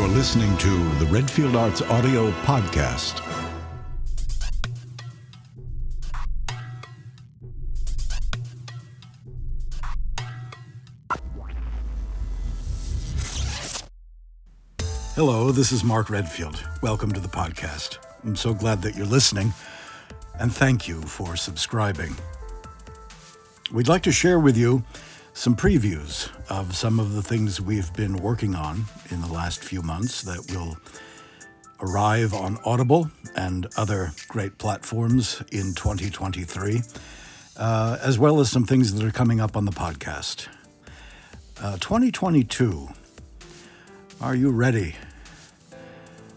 You're listening to the Redfield Arts Audio Podcast. Hello, this is Mark Redfield. Welcome to the podcast. I'm so glad that you're listening, and thank you for subscribing. We'd like to share with you some previews of some of the things we've been working on in the last few months that will arrive on Audible and other great platforms in 2023, uh, as well as some things that are coming up on the podcast. Uh, 2022, are you ready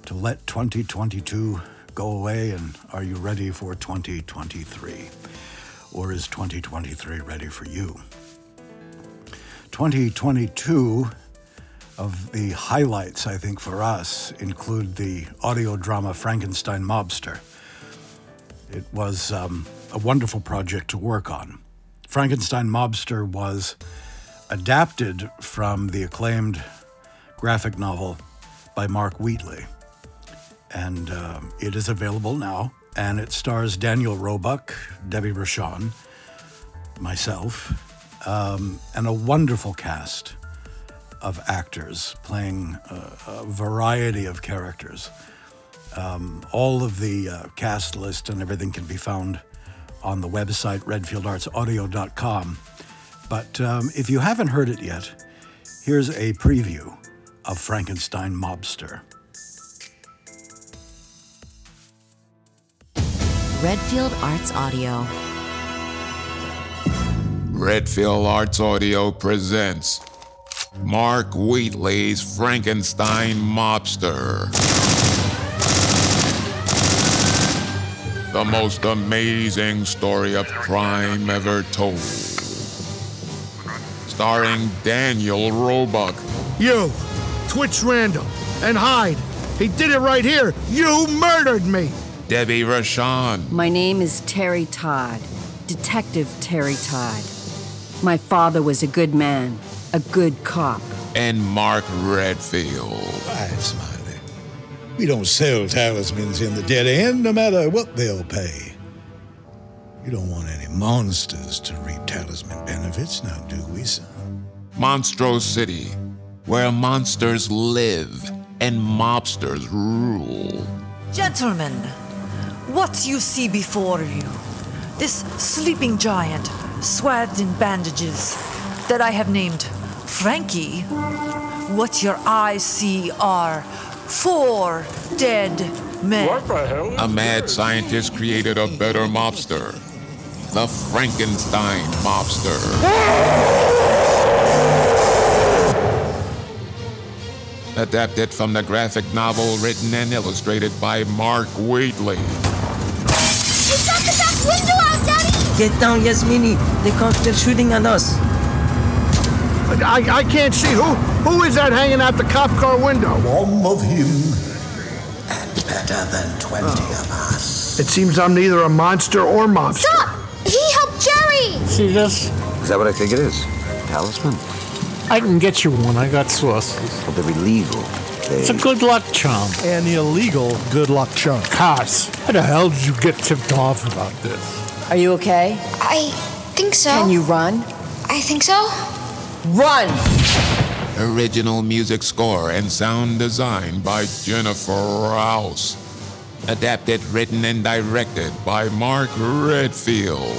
to let 2022 go away and are you ready for 2023? Or is 2023 ready for you? 2022 of the highlights, I think, for us include the audio drama Frankenstein Mobster. It was um, a wonderful project to work on. Frankenstein Mobster was adapted from the acclaimed graphic novel by Mark Wheatley. And uh, it is available now, and it stars Daniel Roebuck, Debbie Rochon, myself, um, and a wonderful cast of actors playing a, a variety of characters. Um, all of the uh, cast list and everything can be found on the website redfieldartsaudio.com. But um, if you haven't heard it yet, here's a preview of Frankenstein Mobster. Redfield Arts Audio. Redfield Arts Audio presents Mark Wheatley's Frankenstein Mobster. The most amazing story of crime ever told. Starring Daniel Roebuck, You, Twitch Randall, and hide. He did it right here. You murdered me. Debbie Rochon, My name is Terry Todd, Detective Terry Todd. My father was a good man, a good cop. and Mark Redfield. Quiet, Smiley. We don't sell talismans in the dead end, no matter what they'll pay. You don't want any monsters to reap talisman benefits, now do we, son? Monstro City, where monsters live and mobsters rule. Gentlemen, what you see before you, this sleeping giant swathed in bandages that I have named Frankie, what your eyes see are four dead men. What the hell? A mad scientist created a better mobster. The Frankenstein Mobster. Adapted from the graphic novel written and illustrated by Mark Wheatley. Get down, Yasmini. The cops they're shooting at us. I, I can't see who. Who is that hanging out the cop car window? One of him, and better than 20 of us. It seems I'm neither a monster or mobster. Stop! He helped Jerry! See this? Is that what I think it is? Talisman? I can get you one. I got sauces. Well, they're illegal. They... It's a good luck charm. And the illegal good luck chunk. Cars. How the hell did you get tipped off about this? Are you okay? I think so. Can you run? I think so. Run! Original music score and sound design by Jennifer Rouse. Adapted, written, and directed by Mark Redfield.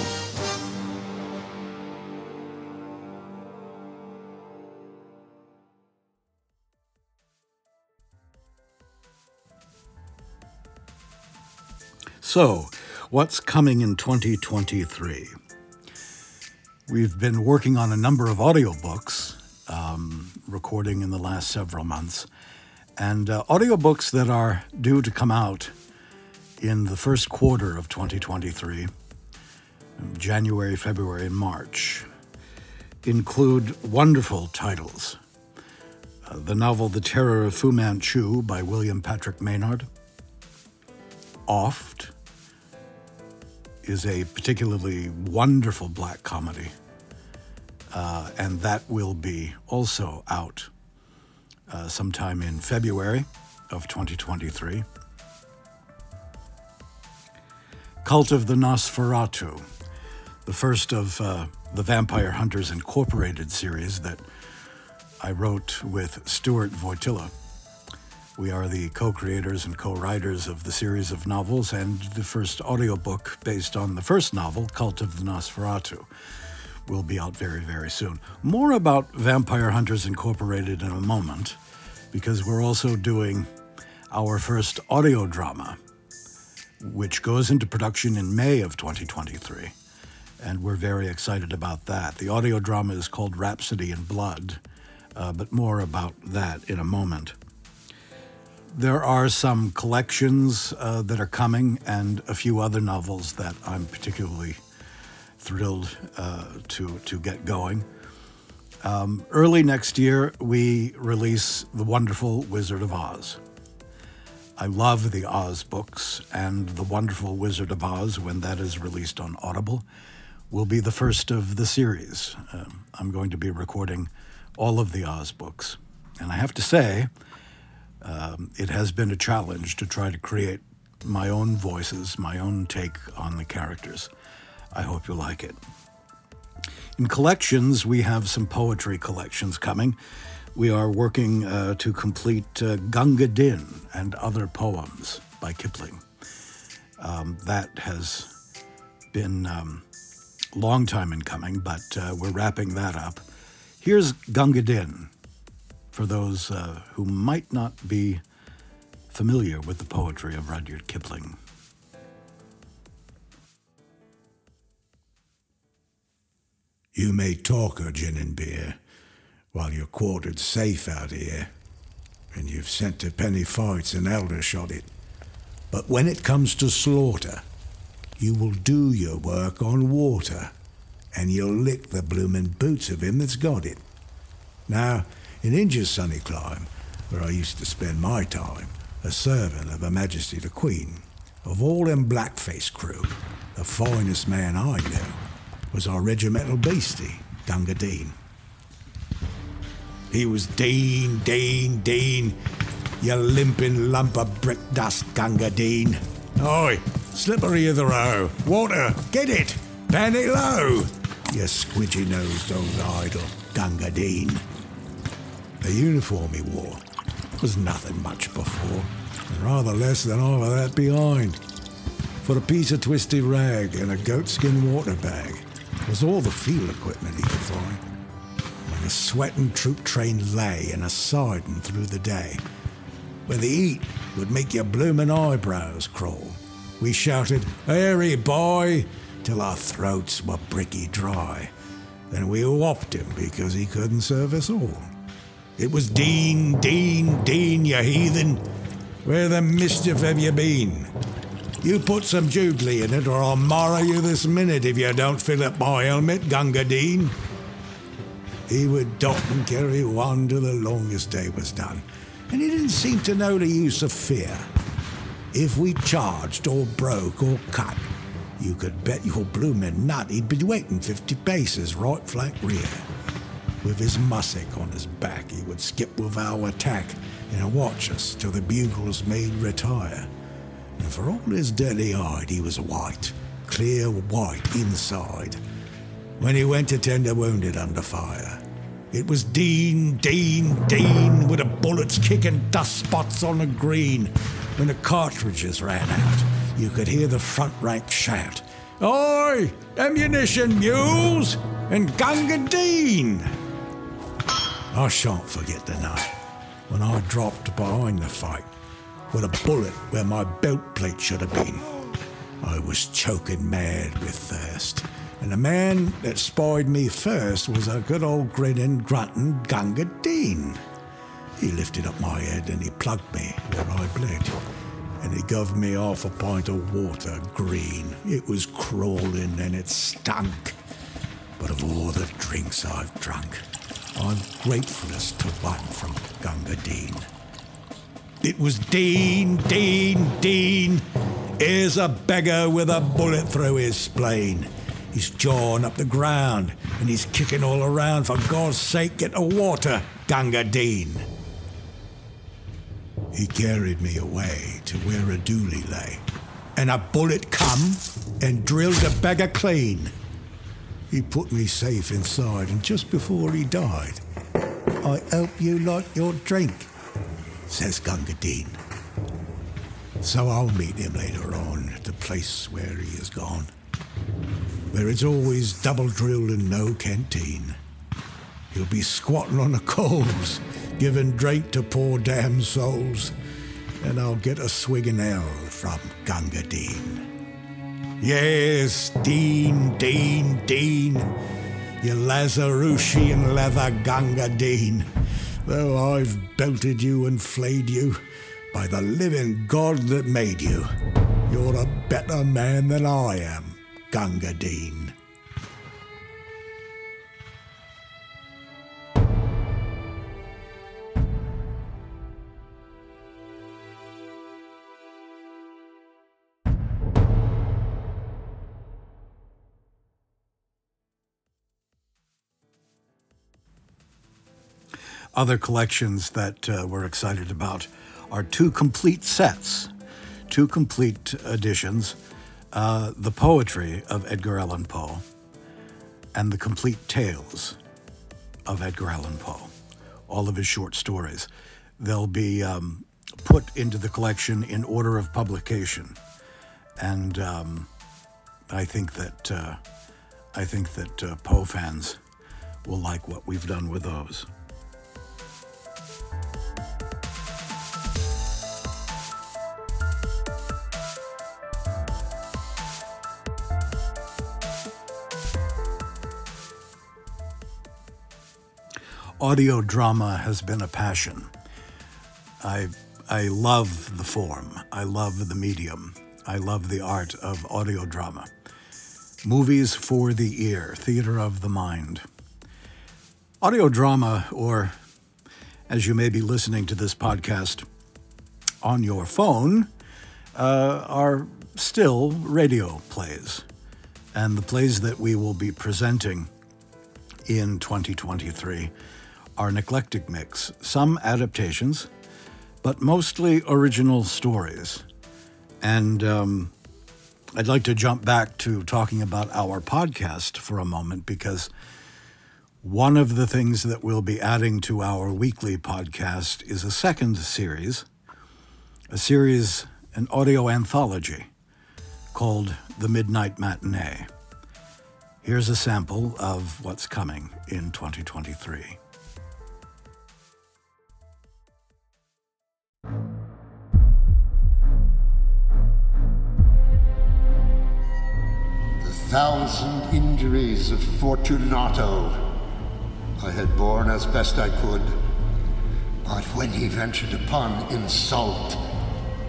So, what's coming in 2023? We've been working on a number of audiobooks, um, recording in the last several months, and uh, audiobooks that are due to come out in the first quarter of 2023, January, February, and March, include wonderful titles. Uh, the novel The Terror of Fu Manchu by William Patrick Maynard, Oft is a particularly wonderful black comedy, uh, and that will be also out uh, sometime in February of 2023. Cult of the Nosferatu, the first of uh, the Vampire Hunters Incorporated series that I wrote with Stuart Voytilla. We are the co creators and co writers of the series of novels and the first audiobook based on the first novel, Cult of the Nosferatu. Will be out very, very soon. More about Vampire Hunters Incorporated in a moment, because we're also doing our first audio drama, which goes into production in May of 2023. And we're very excited about that. The audio drama is called Rhapsody in Blood, uh, but more about that in a moment. There are some collections uh, that are coming and a few other novels that I'm particularly thrilled uh, to, to get going. Um, early next year, we release The Wonderful Wizard of Oz. I love the Oz books, and The Wonderful Wizard of Oz, when that is released on Audible, will be the first of the series. Um, I'm going to be recording all of the Oz books. And I have to say, um, it has been a challenge to try to create my own voices, my own take on the characters. I hope you like it. In collections, we have some poetry collections coming. We are working uh, to complete uh, Gunga Din and other poems by Kipling. Um, that has been um, long time in coming, but uh, we're wrapping that up. Here's Gunga Din for those uh, who might not be familiar with the poetry of Rudyard Kipling. You may talk of gin and beer while you're quartered safe out here, and you've sent to penny fights and Aldershot it. But when it comes to slaughter, you will do your work on water, and you'll lick the bloomin' boots of him that's got it. Now, in India's sunny clime, where I used to spend my time, a servant of Her Majesty the Queen, of all them blackface crew, the finest man I knew was our regimental bhisti, Gunga Din. He was Din, Din, Din, you limping lump of brick dust, Gunga Din. Oi, slippery of the row, water, get it, pan it low, you squidgy nosed old idol, Gunga Din. The uniform he wore was nothing much before, and rather less than half of that behind. For a piece of twisty rag and a goatskin water bag was all the field equipment he could find. When the sweating troop train lay in a siding through the day, where the heat would make your bloomin' eyebrows crawl, we shouted, Airy boy, till our throats were bricky dry. Then we whopped him because he couldn't serve us all. It was Din, Din, Din, you heathen. Where the mischief have you been? You put some Jubilee in it, or I'll marrow you this minute if you don't fill up my helmet, Gunga Din. He would dock and carry one till the longest day was done, and he didn't seem to know the use of fear. If we charged or broke or cut, you could bet your bloomin' nut he'd be waiting 50 paces right flank rear. With his mussick on his back, he would skip with our attack and watch us till the bugles made retire. And for all his dirty eyed, he was white, clear white inside. When he went to tend the wounded under fire, it was Din, Din, Din, with the bullets kicking dust spots on the green. When the cartridges ran out, you could hear the front rank shout, Oi, ammunition mules, and Gunga Din! I shan't forget the night when I dropped behind the fight with a bullet where my belt plate should have been. I was choking mad with thirst, and the man that spied me first was a good old grinning, grunting Gunga Din. He lifted up my head and he plugged me where I bled, and he gave me half a pint of water, green. It was crawling and it stunk. But of all the drinks I've drunk, I'm to one from Gunga Din. It was Din, Din, Din. Here's a beggar with a bullet through his spleen. He's jawing up the ground and he's kicking all around. For God's sake, get the water, Gunga Din. He carried me away to where a dooley lay, and a bullet come and drilled the beggar clean. He put me safe inside, and just before he died, I hope you like your drink, says Gunga Din. So I'll meet him later on at the place where he is gone, where it's always double drilled and no canteen. He'll be squatting on the coals, giving drink to poor damn souls, and I'll get a swigging ale from Gunga Din. Yes, Din, Din, Din, you Lazarusian leather Gunga Din. Though I've belted you and flayed you, by the living God that made you, you're a better man than I am, Gunga Din. Other collections that uh, we're excited about are two complete sets, two complete editions uh, the poetry of Edgar Allan Poe and the complete tales of Edgar Allan Poe, all of his short stories. They'll be um, put into the collection in order of publication. And um, I think that uh, I think that uh, Poe fans will like what we've done with those. Audio drama has been a passion. I, I love the form, I love the medium, I love the art of audio drama. Movies for the ear, theater of the mind. Audio drama, or as you may be listening to this podcast on your phone, uh, are still radio plays. And the plays that we will be presenting in 2023 are an eclectic mix, some adaptations, but mostly original stories. And um, I'd like to jump back to talking about our podcast for a moment because one of the things that we'll be adding to our weekly podcast is a second series, a series, an audio anthology called The Midnight Matinee. Here's a sample of what's coming in 2023. Thousand injuries of Fortunato I had borne as best I could, but when he ventured upon insult,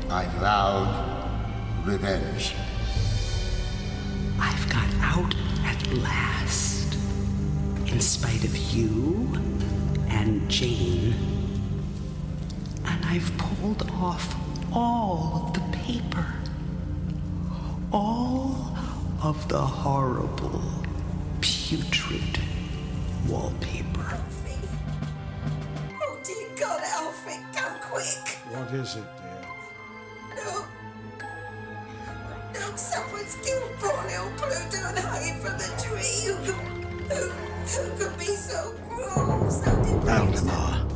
I vowed revenge. I've got out at last, in spite of you and Jane. And I've pulled off all of the paper. All of the horrible, putrid wallpaper. Oh, dear God, Alfred, come quick. What is it, dear? No! No, someone's killed poor little Pluto and hung him from the tree. Who could, who, who could be so cruel, so Valdemar,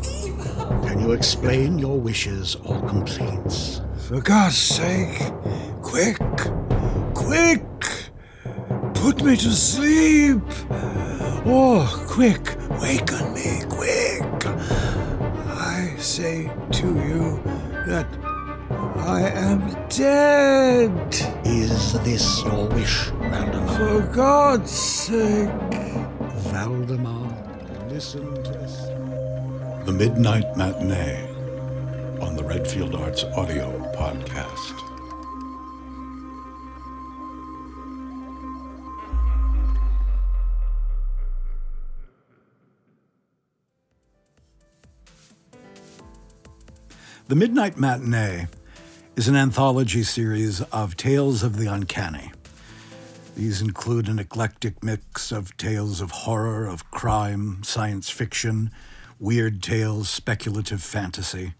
can you explain your wishes or complaints? For God's sake, quick, quick, put me to sleep. Oh, quick, waken me, quick. I say to you that I am dead. Is this your wish, Valdemar? For God's sake. Valdemar, listen to this. The Midnight Matinee on the Redfield Arts Audio Podcast. The Midnight Matinee is an anthology series of tales of the uncanny. These include an eclectic mix of tales of horror, of crime, science fiction, weird tales, speculative fantasy.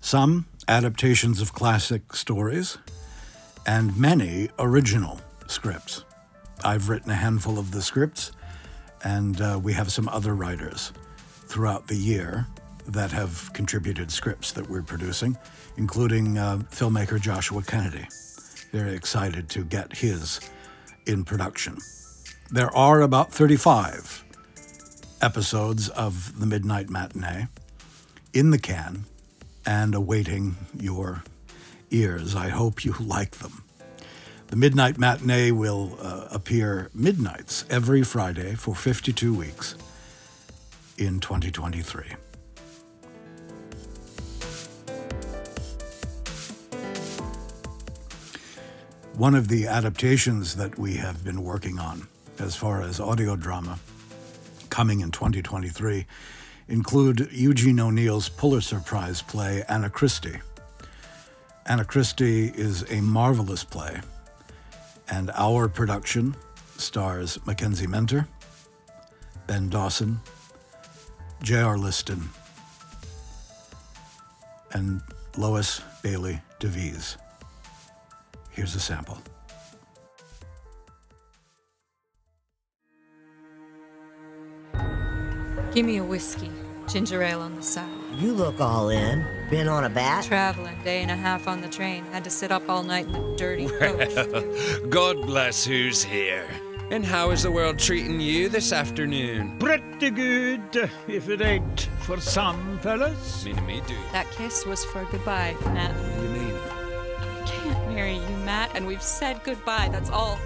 Some adaptations of classic stories, and many original scripts. I've written a handful of the scripts, and uh, we have some other writers throughout the year that have contributed scripts that we're producing, including uh, filmmaker Joshua Kennedy. Very excited to get his in production. There are about 35 episodes of The Midnight Matinee in the can and awaiting your ears. I hope you like them. The Midnight Matinee will uh, appear midnights every Friday for 52 weeks in 2023. One of the adaptations that we have been working on as far as audio drama coming in 2023 include Eugene O'Neill's Pulitzer Prize play Anna Christie. Anna Christie is a marvelous play, and our production stars Mackenzie Mentor, Ben Dawson, J.R. Liston, and Lois Bailey DeVise. Here's a sample. Give me a whiskey, ginger ale on the side. You look all in. Been on a bat? Traveling, day and a half on the train. Had to sit up all night in the dirty coach. Well, God bless who's here. And how is the world treating you this afternoon? Pretty good, if it ain't for some fellas. Mean to me, do? That kiss was for goodbye, Matt. And we've said goodbye. That's all.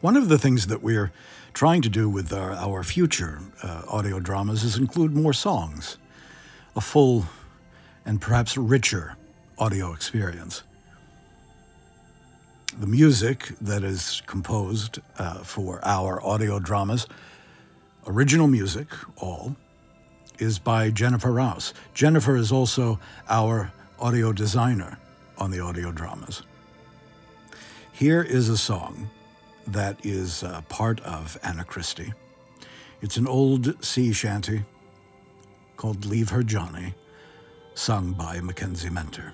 One of the things that we're trying to do with our, our future uh, audio dramas is include more songs, a full and perhaps richer audio experience. The music that is composed uh, for our audio dramas, original music, all, is by Jennifer Rouse. Jennifer is also our audio designer on the audio dramas. Here is a song that is uh, part of Anna Christie. It's an old sea shanty called Leave Her Johnny, sung by Mackenzie Mentor.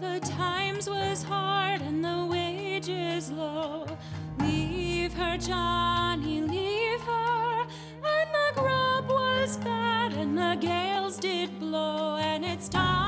The times was hard and the wages low. Leave her, Johnny, leave her. And the grub was bad and the gales did blow. And it's time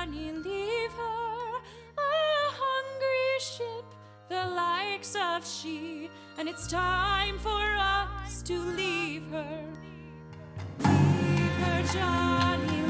the likes of she, and it's time for us to leave her. Leave her, Johnny,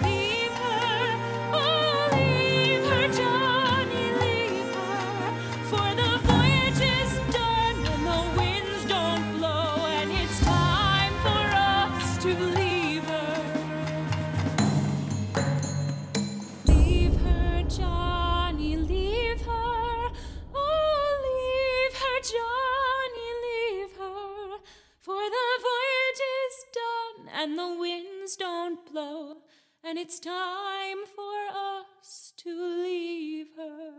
and it's time for us to leave her.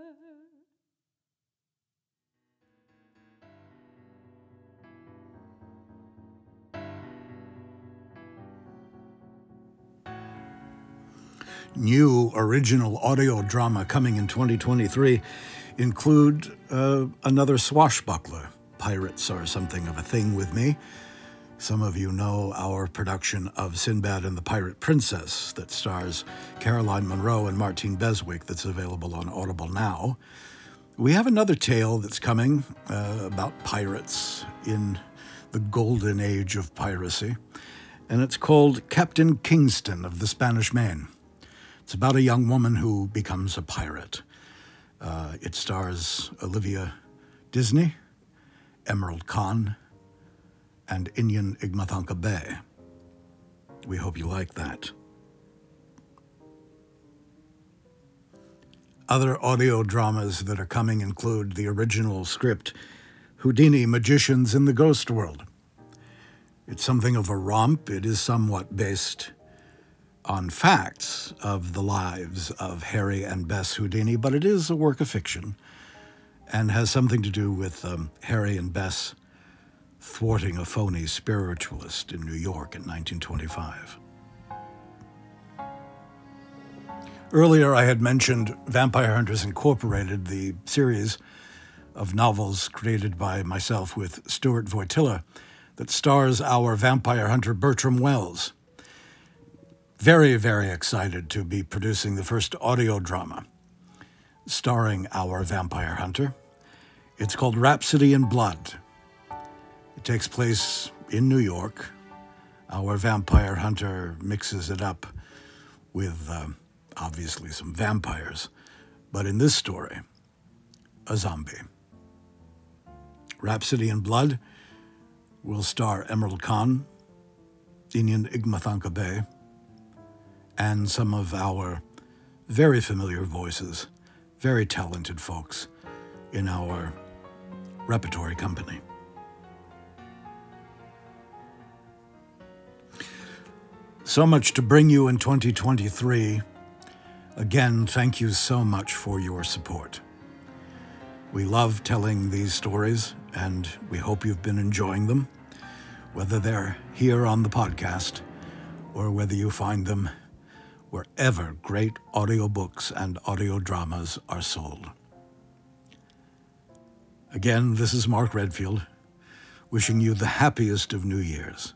New original audio drama coming in 2023 include uh, another swashbuckler. Pirates are something of a thing with me. Some of you know our production of Sinbad and the Pirate Princess that stars Caroline Munro and Martine Beswick that's available on Audible now. We have another tale that's coming uh, about pirates in the golden age of piracy, and it's called Captain Kingston of the Spanish Main. It's about a young woman who becomes a pirate. Uh, it stars Olivia Disney, Emerald Khan, and Inyan Igmathanka Bay. We hope you like that. Other audio dramas that are coming include the original script Houdini Magicians in the Ghost World. It's something of a romp. It is somewhat based on facts of the lives of Harry and Bess Houdini, but it is a work of fiction and has something to do with um, Harry and Bess thwarting a phony spiritualist in New York in 1925. Earlier, I had mentioned Vampire Hunters Incorporated, the series of novels created by myself with Stuart Voytilla that stars our vampire hunter Bertram Wells. Very, very excited to be producing the first audio drama starring our vampire hunter. It's called Rhapsody in Blood. It takes place in New York. Our vampire hunter mixes it up with uh, obviously some vampires, but in this story, a zombie. Rhapsody in Blood will star Emerald Khan, Inyan Igmathanka Bay, and some of our very familiar voices, very talented folks in our repertory company. So much to bring you in 2023. Again, thank you so much for your support. We love telling these stories, and we hope you've been enjoying them, whether they're here on the podcast or whether you find them wherever great audiobooks and audio dramas are sold. Again, this is Mark Redfield, wishing you the happiest of New Year's.